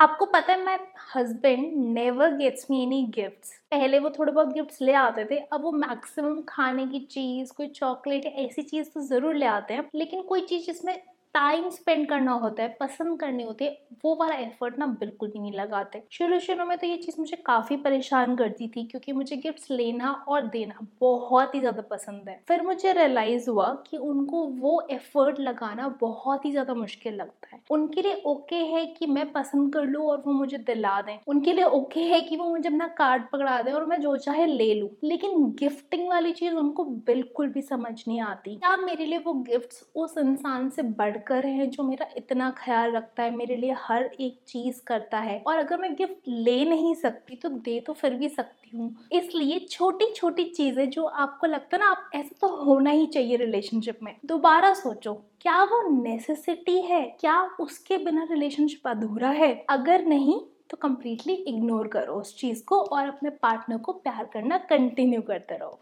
आपको पता है मैं husband never gets me any gifts पहले वो थोड़े बहुत गिफ्ट्स ले आते थे, अब वो मैक्सिमम खाने की चीज़, कोई चॉकलेट ऐसी चीज़ तो ज़रूर ले आते हैं, लेकिन कोई चीज़ जिसमें टाइम स्पेंड करना होता है, पसंद करनी होती है, वो वाला एफर्ट ना बिल्कुल भी नहीं लगाते। शुरू शुरू में तो ये चीज़ मुझे काफ़ी परेशान करती थी क्योंकि मुझे गिफ्ट्स लेना और देना बहुत ही ज़्यादा पसंद है। फिर मुझे रियलाइज़ हुआ कि उनको वो एफर्ट लगाना बहुत ही ज़्यादा मुश्किल लगता है। उनके लिए ओके है कि मैं पसंद कर लूँ और वो मुझे दिला दें। उनके लिए ओके है कि वो मुझे अपना कार्ड पकड़ा दें और मैं जो चाहे ले लूँ। लेकिन गिफ्टिंग वाली चीज़ उनको बिल्कुल भी समझ नहीं आती। क्या मेरे लिए वो गिफ्ट्स उस इंसान से बढ़कर बढ़कर है, जो मेरा इतना ख्याल रखता है, मेरे लिए हर एक चीज़ करता है। और अगर मैं गिफ्ट ले नहीं सकती तो दे तो फिर भी सकती हूँ। इसलिए छोटी छोटी चीज़ें जो आपको लगता है ना, आप ऐसा तो होना ही चाहिए रिलेशनशिप में। दोबारा सोचो, क्या वो नेसेसिटी है? क्या उसके बिना रिलेशनशिप अधूरा है? अगर नहीं तो कम्प्लीटली इग्नोर करो उस चीज़ को और अपने पार्टनर को प्यार करना कंटिन्यू करते रहो।